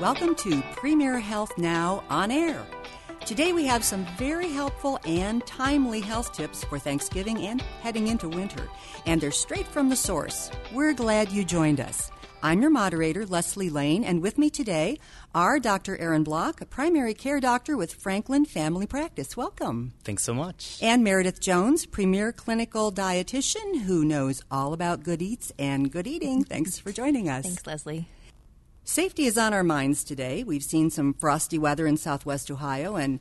Welcome to Premier Health Now on air. Today we have some very helpful and timely health tips for Thanksgiving and heading into winter, and they're straight from the source. We're glad you joined us. I'm your moderator, Leslie Lane, and with me today are Dr. Aaron Block, a primary care doctor with Franklin Family Practice. Welcome. Thanks so much. And Meredith Jones, premier clinical dietitian who knows all about good eats and good eating. Thanks for joining us. Thanks, Leslie. Safety is on our minds today. We've seen some frosty weather in southwest Ohio, and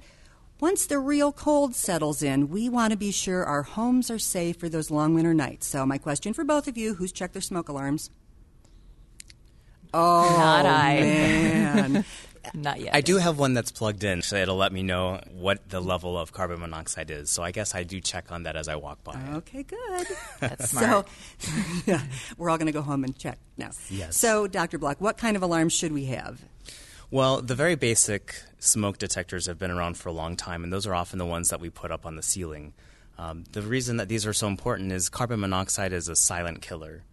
once the real cold settles in, we want to be sure our homes are safe for those long winter nights. So, my question for both of you who's checked their smoke alarms? Oh, Not I. Oh, man. Not yet. I do have one that's plugged in, so it'll let me know what the level of carbon monoxide is. So I guess I do check on that as I walk by. Okay, good. That's smart. So, yeah, we're all going to go home and check now. Yes. So, Dr. Block, what kind of alarms should we have? Well, the very basic smoke detectors have been around for a long time, and those are often the ones that we put up on the ceiling. Um, the reason that these are so important is carbon monoxide is a silent killer.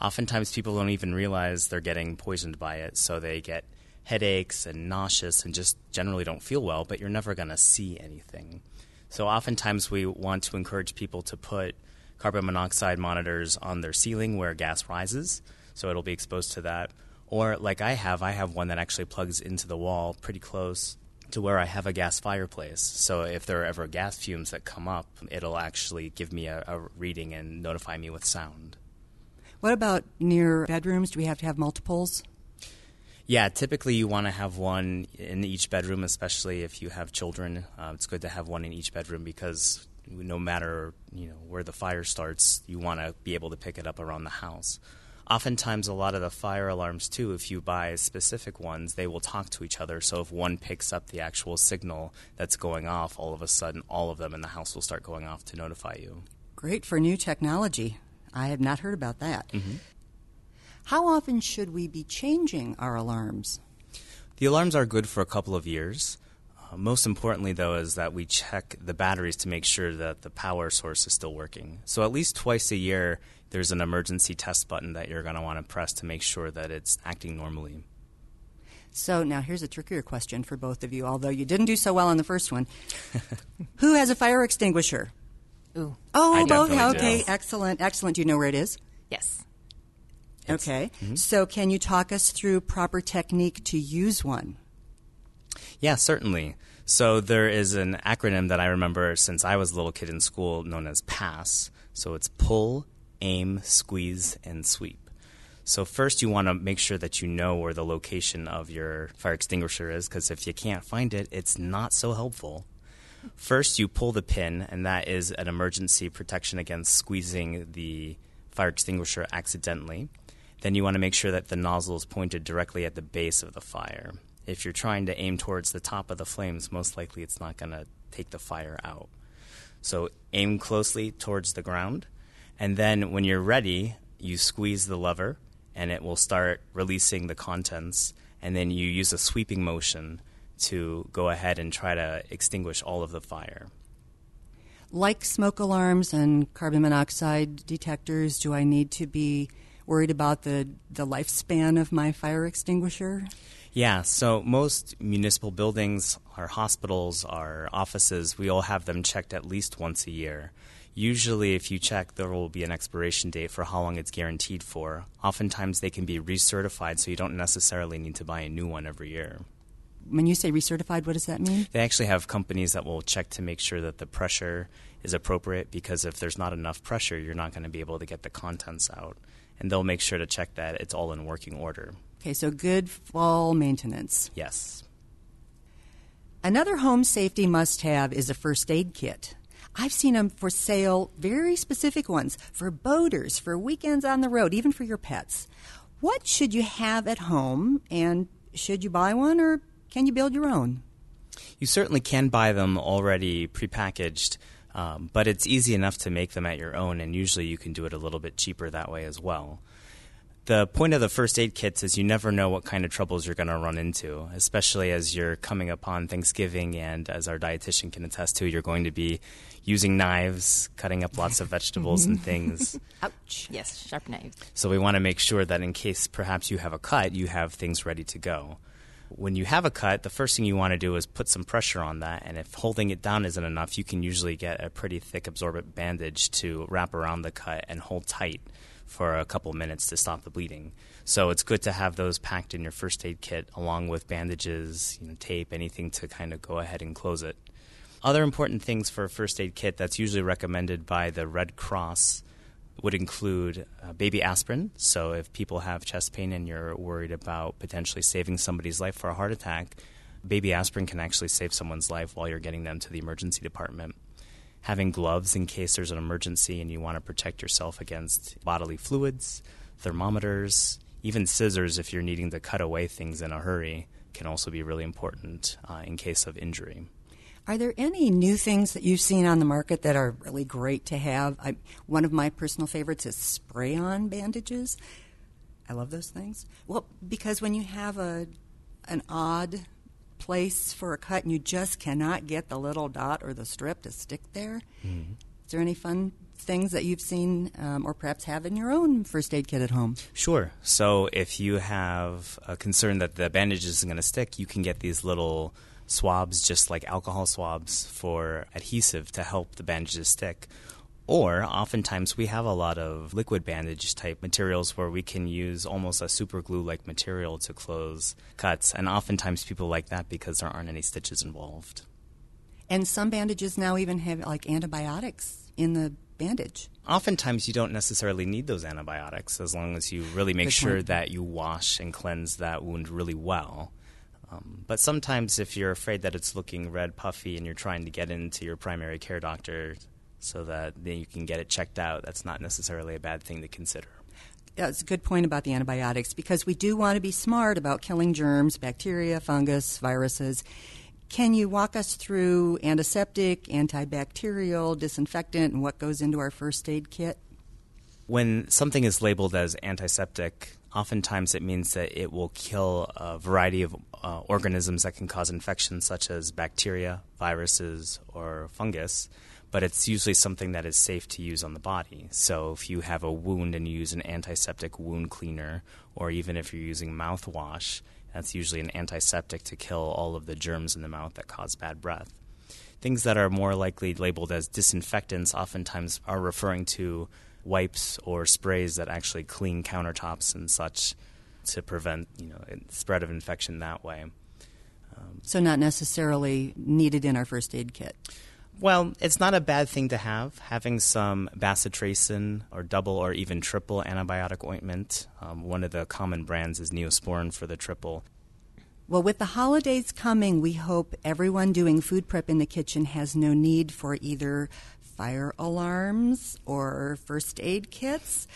Oftentimes, people don't even realize they're getting poisoned by it, so they get headaches and nauseous and just generally don't feel well, but you're never going to see anything. So, oftentimes, we want to encourage people to put carbon monoxide monitors on their ceiling where gas rises, so it'll be exposed to that. Or, like I have, I have one that actually plugs into the wall pretty close to where I have a gas fireplace. So, if there are ever gas fumes that come up, it'll actually give me a, a reading and notify me with sound. What about near bedrooms? Do we have to have multiples? Yeah, typically you want to have one in each bedroom, especially if you have children. Uh, it's good to have one in each bedroom because no matter you know where the fire starts, you want to be able to pick it up around the house. Oftentimes, a lot of the fire alarms too, if you buy specific ones, they will talk to each other. So if one picks up the actual signal that's going off, all of a sudden, all of them in the house will start going off to notify you. Great for new technology. I have not heard about that. Mm-hmm. How often should we be changing our alarms? The alarms are good for a couple of years. Uh, most importantly, though, is that we check the batteries to make sure that the power source is still working. So, at least twice a year, there's an emergency test button that you're going to want to press to make sure that it's acting normally. So now here's a trickier question for both of you, although you didn't do so well on the first one. Who has a fire extinguisher? Ooh, Oh, I both. definitely Okay, do. excellent, excellent. Do you know where it is? yes. Okay. Mm-hmm. So can you talk us through proper technique to use one? Yeah, certainly. So, there is an acronym that I remember since I was a little kid in school known as PASS. So, it's pull, aim, squeeze, and sweep. So, first, you want to make sure that you know where the location of your fire extinguisher is, because if you can't find it, it's not so helpful. First, you pull the pin, and that is an emergency protection against squeezing the fire extinguisher accidentally. Then, you want to make sure that the nozzle is pointed directly at the base of the fire. If you're trying to aim towards the top of the flames, most likely it's not going to take the fire out. So, aim closely towards the ground, and then when you're ready, you squeeze the lever, and it will start releasing the contents, and then you use a sweeping motion to go ahead and try to extinguish all of the fire. Like smoke alarms and carbon monoxide detectors, do I need to be worried about the, the lifespan of my fire extinguisher? Yeah, so most municipal buildings, our hospitals, our offices, we all have them checked at least once a year. Usually, if you check, there will be an expiration date for how long it's guaranteed for. Oftentimes, they can be recertified, so you don't necessarily need to buy a new one every year. When you say recertified, what does that mean? They actually have companies that will check to make sure that the pressure is appropriate because if there's not enough pressure, you're not going to be able to get the contents out. And they'll make sure to check that it's all in working order. Okay, so good fall maintenance. Yes. Another home safety must have is a first aid kit. I've seen them for sale, very specific ones for boaters, for weekends on the road, even for your pets. What should you have at home, and should you buy one, or can you build your own? You certainly can buy them already prepackaged, um, but it's easy enough to make them at your own, and usually you can do it a little bit cheaper that way as well. The point of the first aid kits is you never know what kind of troubles you're going to run into, especially as you're coming upon Thanksgiving, and as our dietitian can attest to, you're going to be using knives, cutting up lots of vegetables and things. Ouch. Yes, sharp knives. So we want to make sure that in case perhaps you have a cut, you have things ready to go. When you have a cut, the first thing you want to do is put some pressure on that. And if holding it down isn't enough, you can usually get a pretty thick absorbent bandage to wrap around the cut and hold tight for a couple minutes to stop the bleeding. So it's good to have those packed in your first aid kit along with bandages, you know, tape, anything to kind of go ahead and close it. Other important things for a first aid kit that's usually recommended by the Red Cross would include uh, baby aspirin. So if people have chest pain and you're worried about potentially saving somebody's life for a heart attack, baby aspirin can actually save someone's life while you're getting them to the emergency department. Having gloves in case there's an emergency and you want to protect yourself against bodily fluids, thermometers, even scissors if you're needing to cut away things in a hurry can also be really important uh, in case of injury. Are there any new things that you've seen on the market that are really great to have? I, one of my personal favorites is spray on bandages. I love those things. Well, because when you have a an odd place for a cut and you just cannot get the little dot or the strip to stick there, mm-hmm. is there any fun things that you've seen um, or perhaps have in your own first aid kit at home? Sure. So if you have a concern that the bandage isn't going to stick, you can get these little swabs, just like alcohol swabs, for adhesive to help the bandages stick. Or oftentimes we have a lot of liquid bandage type materials where we can use almost a super glue like material to close cuts. And oftentimes people like that because there aren't any stitches involved. And some bandages now even have like antibiotics in the bandage. Oftentimes you don't necessarily need those antibiotics as long as you really make Good sure point. that you wash and cleanse that wound really well. Um, but sometimes, if you're afraid that it's looking red, puffy, and you're trying to get into your primary care doctor so that then you can get it checked out, that's not necessarily a bad thing to consider. That's a good point about the antibiotics because we do want to be smart about killing germs, bacteria, fungus, viruses. Can you walk us through antiseptic, antibacterial, disinfectant, and what goes into our first aid kit? When something is labeled as antiseptic, oftentimes it means that it will kill a variety of uh, organisms that can cause infections, such as bacteria, viruses, or fungus. But it's usually something that is safe to use on the body. So if you have a wound and you use an antiseptic wound cleaner, or even if you're using mouthwash, that's usually an antiseptic to kill all of the germs in the mouth that cause bad breath. Things that are more likely labeled as disinfectants oftentimes are referring to wipes or sprays that actually clean countertops and such to prevent you know spread of infection that way. Um, so not necessarily needed in our first aid kit. Well, it's not a bad thing to have. Having some bacitracin or double or even triple antibiotic ointment. Um, one of the common brands is Neosporin for the triple. Well, with the holidays coming, we hope everyone doing food prep in the kitchen has no need for either fire alarms or first aid kits.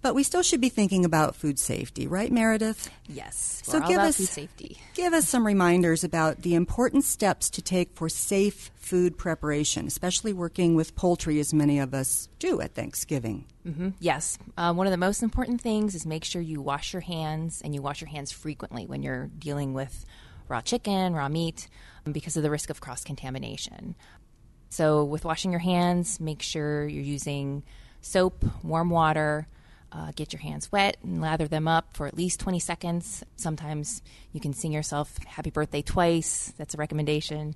But we still should be thinking about food safety, right, Meredith? Yes. So give us safety. Give us some reminders about the important steps to take for safe food preparation, especially working with poultry, as many of us do at Thanksgiving. Mm-hmm. Yes. Uh, one of the most important things is make sure you wash your hands and you wash your hands frequently when you're dealing with raw chicken, raw meat, because of the risk of cross contamination. So, with washing your hands, make sure you're using soap, warm water uh, get your hands wet and lather them up for at least 20 seconds. Sometimes you can sing yourself happy birthday twice. That's a recommendation.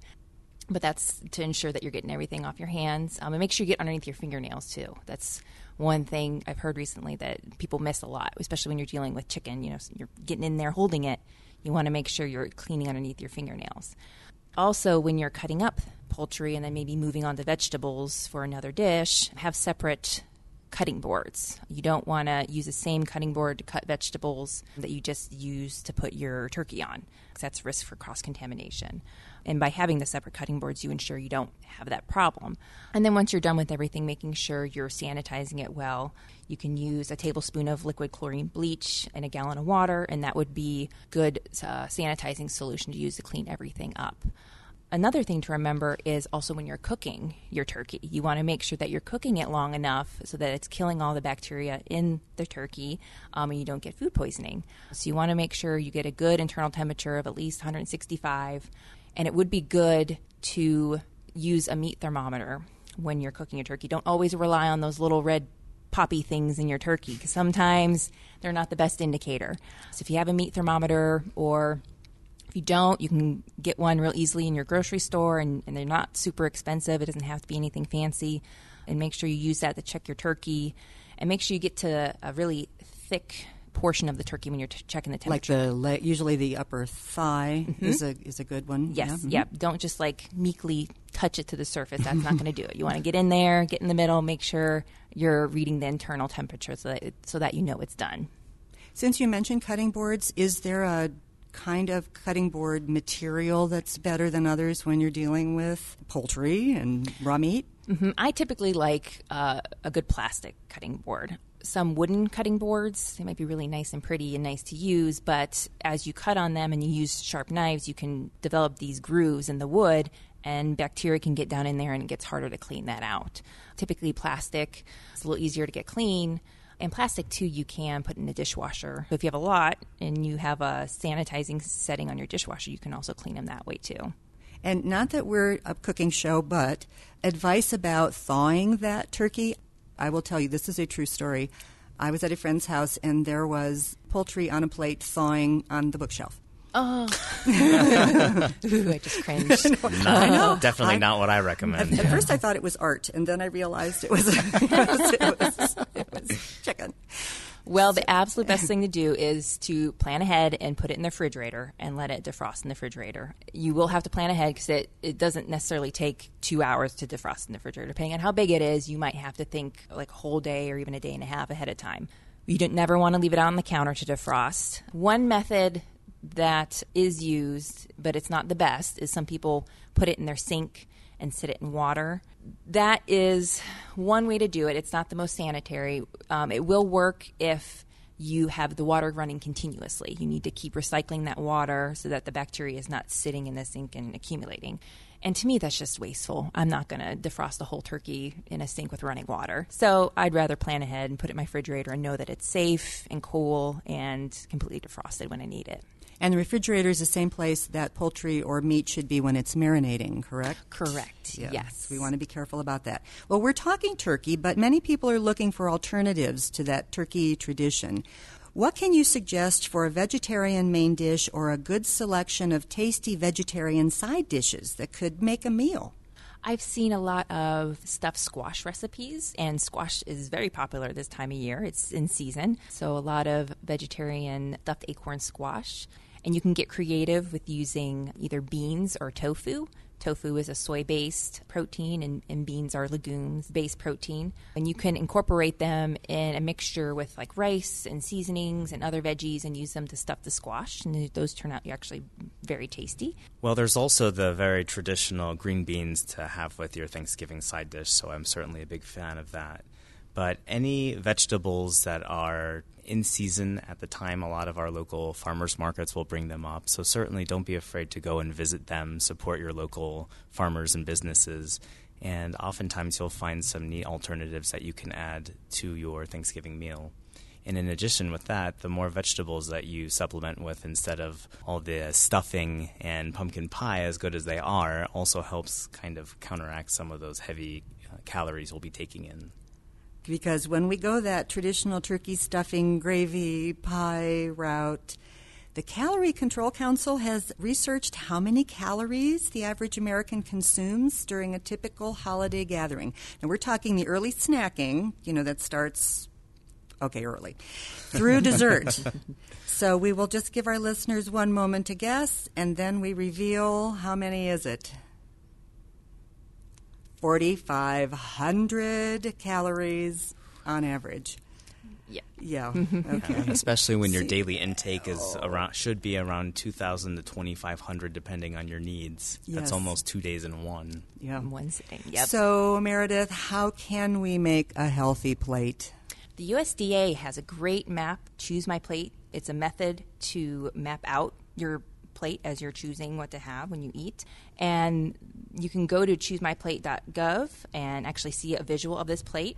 But that's to ensure that you're getting everything off your hands. Um, and make sure you get underneath your fingernails too. That's one thing I've heard recently that people miss a lot, especially when you're dealing with chicken. You know, you're getting in there holding it. You want to make sure you're cleaning underneath your fingernails. Also, when you're cutting up poultry and then maybe moving on to vegetables for another dish, have separate cutting boards. You don't want to use the same cutting board to cut vegetables that you just use to put your turkey on, because that's risk for cross contamination. And by having the separate cutting boards, you ensure you don't have that problem. And then once you're done with everything, making sure you're sanitizing it well. You can use a tablespoon of liquid chlorine bleach and a gallon of water, and that would be good uh, sanitizing solution to use to clean everything up. Another thing to remember is also when you're cooking your turkey, you want to make sure that you're cooking it long enough so that it's killing all the bacteria in the turkey um, and you don't get food poisoning. So you want to make sure you get a good internal temperature of at least 165. And it would be good to use a meat thermometer when you're cooking your turkey. Don't always rely on those little red poppy things in your turkey because sometimes they're not the best indicator. So if you have a meat thermometer or If you don't, you can get one real easily in your grocery store, and, and they're not super expensive. It doesn't have to be anything fancy. And make sure you use that to check your turkey, and make sure you get to a really thick portion of the turkey when you're t- checking the temperature. Like the le- usually the upper thigh is a is a good one. Mm-hmm. Yes, Yeah. mhm. yep. Don't just like meekly touch it to the surface. That's not going to do it. You want to get in there, get in the middle, make sure you're reading the internal temperature so that it, so that you know it's done. Since you mentioned cutting boards, is there a kind of cutting board material that's better than others when you're dealing with poultry and raw meat? hmm I typically like uh, a good plastic cutting board. Some wooden cutting boards, they might be really nice and pretty and nice to use, but as you cut on them and you use sharp knives, you can develop these grooves in the wood and bacteria can get down in there and it gets harder to clean that out. Typically, plastic is a little easier to get clean. And plastic, too, you can put in a dishwasher. If you have a lot and you have a sanitizing setting on your dishwasher, you can also clean them that way, too. And not that we're a cooking show, but advice about thawing that turkey. I will tell you, this is a true story. I was at a friend's house and there was poultry on a plate thawing on the bookshelf. Oh, Ooh, I just cringed. I know. Definitely I- not what I recommend. At first, I thought it was art, and then I realized it was it was, it was, it was chicken. Well, the absolute best thing to do is to plan ahead and put it in the refrigerator and let it defrost in the refrigerator. You will have to plan ahead because it, it doesn't necessarily take two hours to defrost in the refrigerator. Depending on how big it is, you might have to think like a whole day or even a day and a half ahead of time. You don't never want to leave it on the counter to defrost. One method that is used, but it's not the best, is some people put it in their sink and sit it in water. That is one way to do it. It's not the most sanitary. Um, it will work if you have the water running continuously. You need to keep recycling that water so that the bacteria is not sitting in the sink and accumulating. And to me, that's just wasteful. I'm not going to defrost a whole turkey in a sink with running water. So I'd rather plan ahead and put it in my refrigerator and know that it's safe and cool and completely defrosted when I need it. And the refrigerator is the same place that poultry or meat should be when it's marinating, correct? Correct. Yes. yes. We want to be careful about that. Well, we're talking turkey, but many people are looking for alternatives to that turkey tradition. What can you suggest for a vegetarian main dish or a good selection of tasty vegetarian side dishes that could make a meal? I've seen a lot of stuffed squash recipes, and squash is very popular this time of year. It's in season. So, a lot of vegetarian stuffed acorn squash. And you can get creative with using either beans or tofu. Tofu is a soy based protein, and, and beans are legumes based protein. And you can incorporate them in a mixture with like rice and seasonings and other veggies and use them to stuff the squash. And those turn out actually very tasty. Well, there's also the very traditional green beans to have with your Thanksgiving side dish, so I'm certainly a big fan of that. But any vegetables that are in season at the time, a lot of our local farmers markets will bring them up. So certainly don't be afraid to go and visit them, support your local farmers and businesses. And oftentimes you'll find some neat alternatives that you can add to your Thanksgiving meal. And in addition with that, the more vegetables that you supplement with instead of all the stuffing and pumpkin pie, as good as they are, also helps kind of counteract some of those heavy uh, calories we'll be taking in. Because when we go that traditional turkey stuffing, gravy, pie route, the Calorie Control Council has researched how many calories the average American consumes during a typical holiday gathering. And we're talking the early snacking, you know, that starts, okay, early, through dessert. so we will just give our listeners one moment to guess, and then we reveal how many is it? 4,500 calories on average. Yeah. Yeah. Okay. Especially when your daily intake is oh. around should be around 2000 to 2500 depending on your needs. Yes. That's almost 2 days in one. yeah. One sitting. Yep. So, Meredith, how can we make a healthy plate? The USDA has a great map, Choose My Plate. It's a method to map out your plate as you're choosing what to have when you eat. And you can go to choosemyplate.gov and actually see a visual of this plate.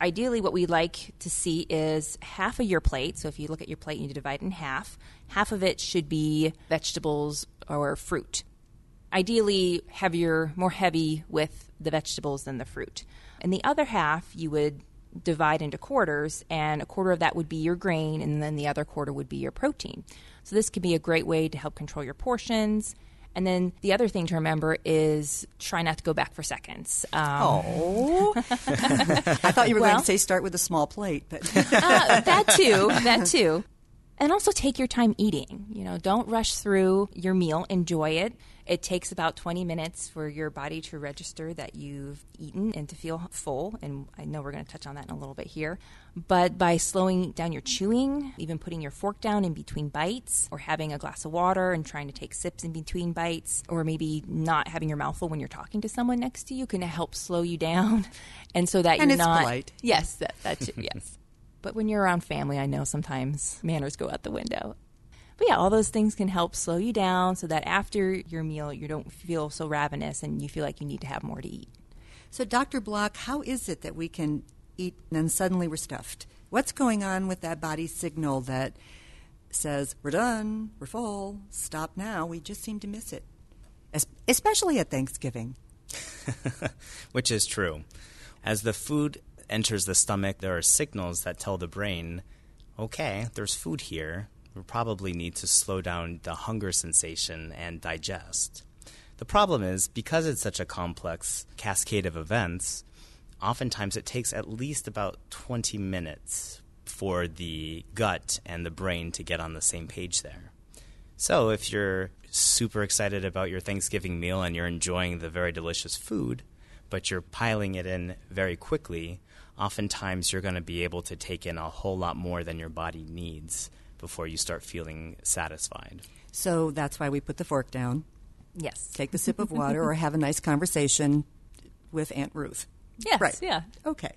Ideally, what we'd like to see is half of your plate. So if you look at your plate and you divide it in half, half of it should be vegetables or fruit ideally heavier, more heavy with the vegetables than the fruit. And the other half, you would divide into quarters, and a quarter of that would be your grain, and then the other quarter would be your protein. So, this could be a great way to help control your portions. And then the other thing to remember is try not to go back for seconds. Um, oh, I thought you were Well- going to say start with a small plate, but uh, that too, that too. And also take your time eating. You know, don't rush through your meal. Enjoy it. It takes about 20 minutes for your body to register that you've eaten and to feel full. And I know we're going to touch on that in a little bit here. But by slowing down your chewing, even putting your fork down in between bites, or having a glass of water and trying to take sips in between bites, or maybe not having your mouth full when you're talking to someone next to you can help slow you down. And so that And you're it's not. polite. Yes, that, that too, yes. But when you're around family, I know sometimes manners go out the window. But yeah, all those things can help slow you down so that after your meal, you don't feel so ravenous and you feel like you need to have more to eat. So, Dr. Block, how is it that we can eat and then suddenly we're stuffed? What's going on with that body signal that says, we're done, we're full, stop now? We just seem to miss it, Es- especially at Thanksgiving. which is true. As the food enters the stomach, there are signals that tell the brain, okay, there's food here. We probably need to slow down the hunger sensation and digest. The problem is, because it's such a complex cascade of events, oftentimes it takes at least about 20 minutes for the gut and the brain to get on the same page there. So, if you're super excited about your Thanksgiving meal and you're enjoying the very delicious food, but you're piling it in very quickly, oftentimes you're going to be able to take in a whole lot more than your body needs before you start feeling satisfied. So, that's why we put the fork down, Yes. take the sip of water, or have a nice conversation with Aunt Ruth. Yes, Right. yeah. Okay.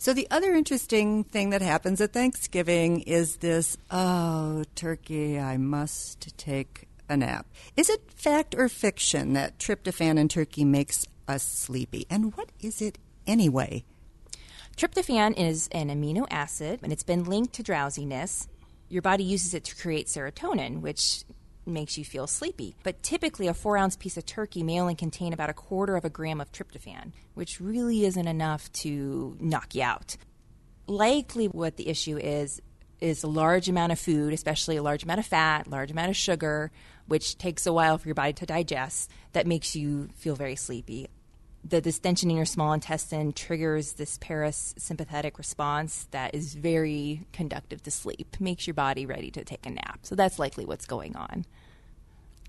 So the other interesting thing that happens at Thanksgiving is this, oh, turkey, I must take a nap. Is it fact or fiction that tryptophan in turkey makes us sleepy? And what is it anyway? Tryptophan is an amino acid and it's been linked to drowsiness. Your body uses it to create serotonin, which makes you feel sleepy. But typically, a four ounce piece of turkey may only contain about a quarter of a gram of tryptophan, which really isn't enough to knock you out. Likely, what the issue is is a large amount of food, especially a large amount of fat, large amount of sugar, which takes a while for your body to digest, that makes you feel very sleepy the distension in your small intestine triggers this parasympathetic response that is very conductive to sleep, makes your body ready to take a nap. So that's likely what's going on.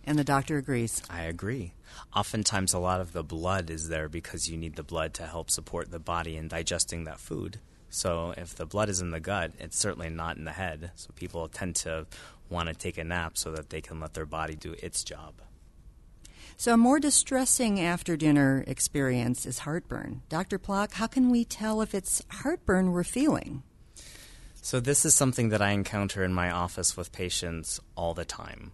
And the doctor agrees. I agree. Oftentimes, a lot of the blood is there because you need the blood to help support the body in digesting that food. So, if the blood is in the gut, it's certainly not in the head. So, people tend to want to take a nap so that they can let their body do its job. So a more distressing after dinner experience is heartburn. Dr. Block, how can we tell if it's heartburn we're feeling? So, this is something that I encounter in my office with patients all the time.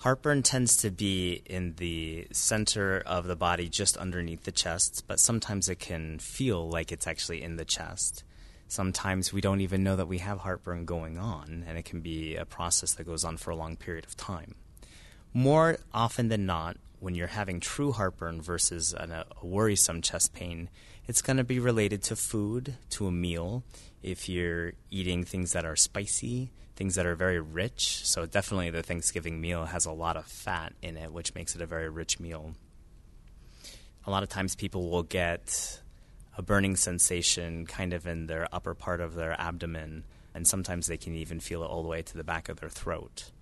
Heartburn tends to be in the center of the body, just underneath the chest, but sometimes it can feel like it's actually in the chest. Sometimes we don't even know that we have heartburn going on, and it can be a process that goes on for a long period of time. More often than not, when you're having true heartburn versus an, a worrisome chest pain, it's going to be related to food, to a meal. If you're eating things that are spicy, things that are very rich, so definitely the Thanksgiving meal has a lot of fat in it, which makes it a very rich meal. A lot of times people will get a burning sensation kind of in their upper part of their abdomen, and sometimes they can even feel it all the way to the back of their throat.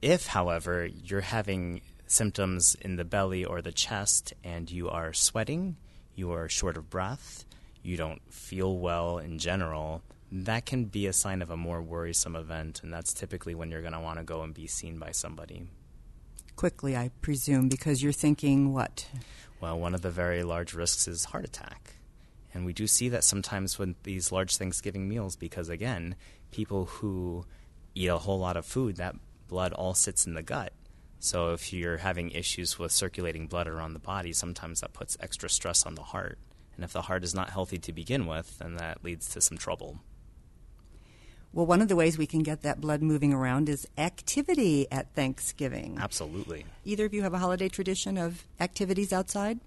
If, however, you're having symptoms in the belly or the chest and you are sweating, you are short of breath, you don't feel well in general, that can be a sign of a more worrisome event, and that's typically when you're going to want to go and be seen by somebody. Quickly, I presume, because you're thinking what? Well, one of the very large risks is heart attack. And we do see that sometimes with these large Thanksgiving meals because, again, people who eat a whole lot of food, that blood all sits in the gut. So if you're having issues with circulating blood around the body, sometimes that puts extra stress on the heart. And if the heart is not healthy to begin with, then that leads to some trouble. Well, one of the ways we can get that blood moving around is activity at Thanksgiving. Absolutely. Either of you have a holiday tradition of activities outside?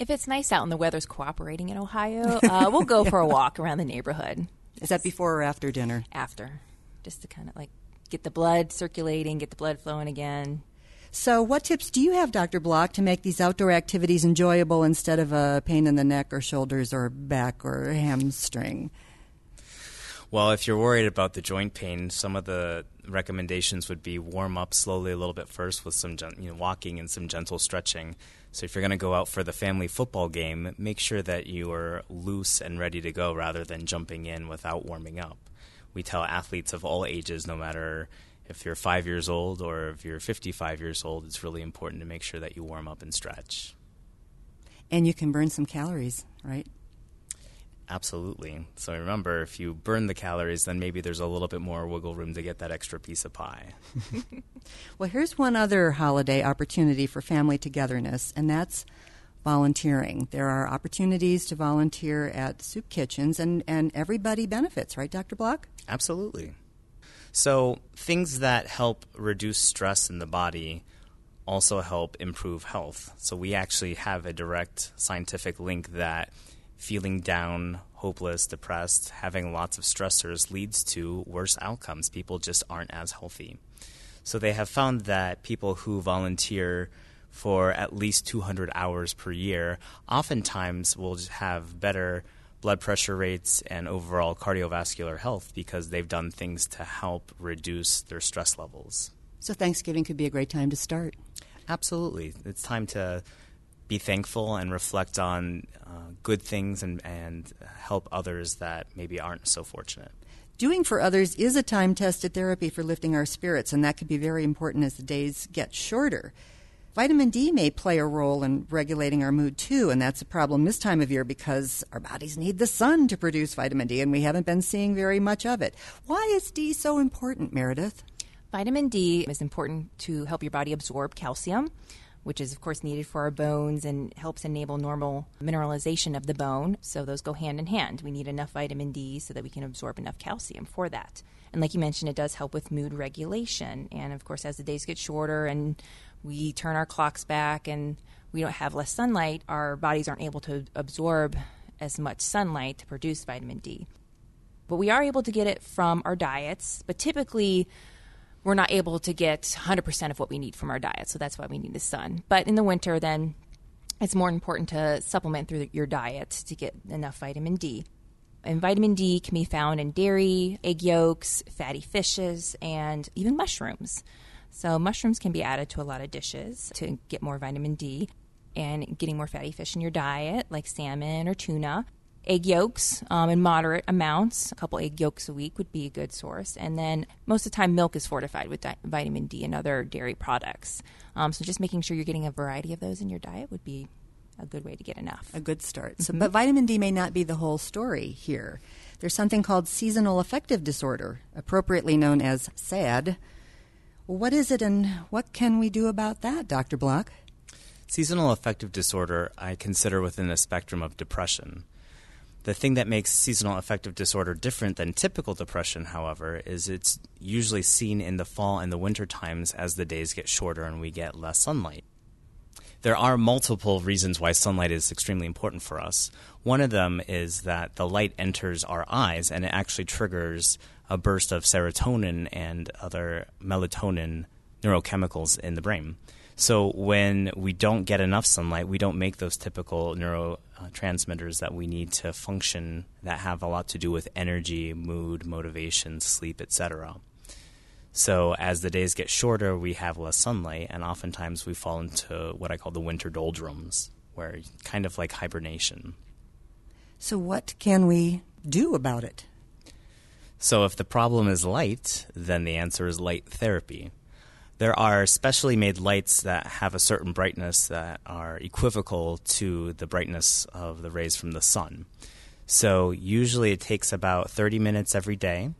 If it's nice out and the weather's cooperating in Ohio, uh, we'll go for a walk around the neighborhood. Is that before or after dinner? After, just to kind of like get the blood circulating, get the blood flowing again. So, what tips do you have, Dr. Block, to make these outdoor activities enjoyable instead of a pain in the neck or shoulders or back or hamstring? Well, if you're worried about the joint pain, some of the recommendations would be warm up slowly a little bit first with some you know, walking and some gentle stretching. So if you're going to go out for the family football game, make sure that you are loose and ready to go rather than jumping in without warming up. We tell athletes of all ages, no matter if you're five years old or if you're 55 years old, it's really important to make sure that you warm up and stretch. And you can burn some calories, right? Absolutely. So remember, if you burn the calories, then maybe there's a little bit more wiggle room to get that extra piece of pie. well, here's one other holiday opportunity for family togetherness, and that's volunteering. There are opportunities to volunteer at soup kitchens, and, and everybody benefits, right, Dr. Block? Absolutely. So, things that help reduce stress in the body also help improve health. So, we actually have a direct scientific link that feeling down, hopeless, depressed, having lots of stressors leads to worse outcomes. People just aren't as healthy. So they have found that people who volunteer for at least 200 hours per year oftentimes will have better blood pressure rates and overall cardiovascular health because they've done things to help reduce their stress levels. So Thanksgiving could be a great time to start. Absolutely. It's time to be thankful and reflect on uh, good things and, and help others that maybe aren't so fortunate. Doing for others is a time tested therapy for lifting our spirits, and that could be very important as the days get shorter. Vitamin D may play a role in regulating our mood too, and that's a problem this time of year because our bodies need the sun to produce vitamin D, and we haven't been seeing very much of it. Why is D so important, Meredith? Vitamin D is important to help your body absorb calcium which is, of course, needed for our bones and helps enable normal mineralization of the bone. So those go hand in hand. We need enough vitamin D so that we can absorb enough calcium for that. And like you mentioned, it does help with mood regulation. And of course, as the days get shorter and we turn our clocks back and we don't have less sunlight, our bodies aren't able to absorb as much sunlight to produce vitamin D. But we are able to get it from our diets, but typically we're not able to get 100% of what we need from our diet. So that's why we need the sun. But in the winter, then it's more important to supplement through your diet to get enough vitamin D. And vitamin D can be found in dairy, egg yolks, fatty fishes, and even mushrooms. So, mushrooms can be added to a lot of dishes to get more vitamin D. And getting more fatty fish in your diet, like salmon or tuna, egg yolks um, in moderate amounts. A couple egg yolks a week would be a good source. And then most of the time, milk is fortified with di- vitamin D and other dairy products. Um, so just making sure you're getting a variety of those in your diet would be a good way to get enough. A good start. So, but vitamin D may not be the whole story here. There's something called seasonal affective disorder, appropriately known as SAD. What is it and what can we do about that, Dr. Block? Seasonal affective disorder I consider within the spectrum of depression. The thing that makes seasonal affective disorder different than typical depression, however, is it's usually seen in the fall and the winter times as the days get shorter and we get less sunlight. There are multiple reasons why sunlight is extremely important for us. One of them is that the light enters our eyes and it actually triggers a burst of serotonin and other melatonin neurochemicals in the brain. So when we don't get enough sunlight, we don't make those typical neurotransmitters that we need to function that have a lot to do with energy, mood, motivation, sleep, etc. So as the days get shorter, we have less sunlight, and oftentimes we fall into what I call the winter doldrums, where kind of like hibernation. So what can we do about it? So if the problem is light, then the answer is light therapy. There are specially made lights that have a certain brightness that are equivocal to the brightness of the rays from the sun. So usually it takes about 30 minutes every day.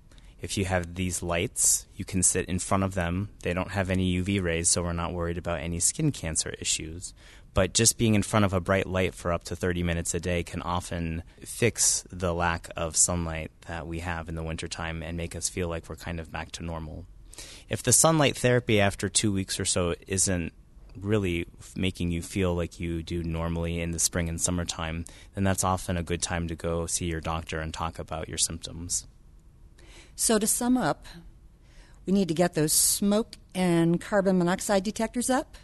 If you have these lights, you can sit in front of them. They don't have any UV rays, so we're not worried about any skin cancer issues. But just being in front of a bright light for up to 30 minutes a day can often fix the lack of sunlight that we have in the wintertime and make us feel like we're kind of back to normal if the sunlight therapy after two weeks or so isn't really making you feel like you do normally in the spring and summertime, then that's often a good time to go see your doctor and talk about your symptoms. So, to sum up, we need to get those smoke and carbon monoxide detectors up.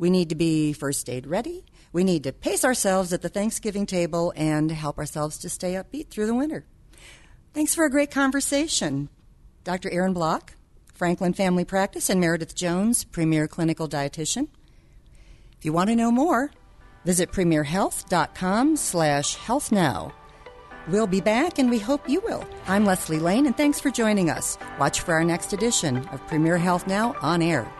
We need to be first aid ready. We need to pace ourselves at the Thanksgiving table and help ourselves to stay upbeat through the winter. Thanks for a great conversation. Dr. Aaron Block, Franklin Family Practice, and Meredith Jones, Premier Clinical Dietitian. If you want to know more, visit premierhealth.com slash healthnow. We'll be back, and we hope you will. I'm Leslie Lane, and thanks for joining us. Watch for our next edition of Premier Health Now on air.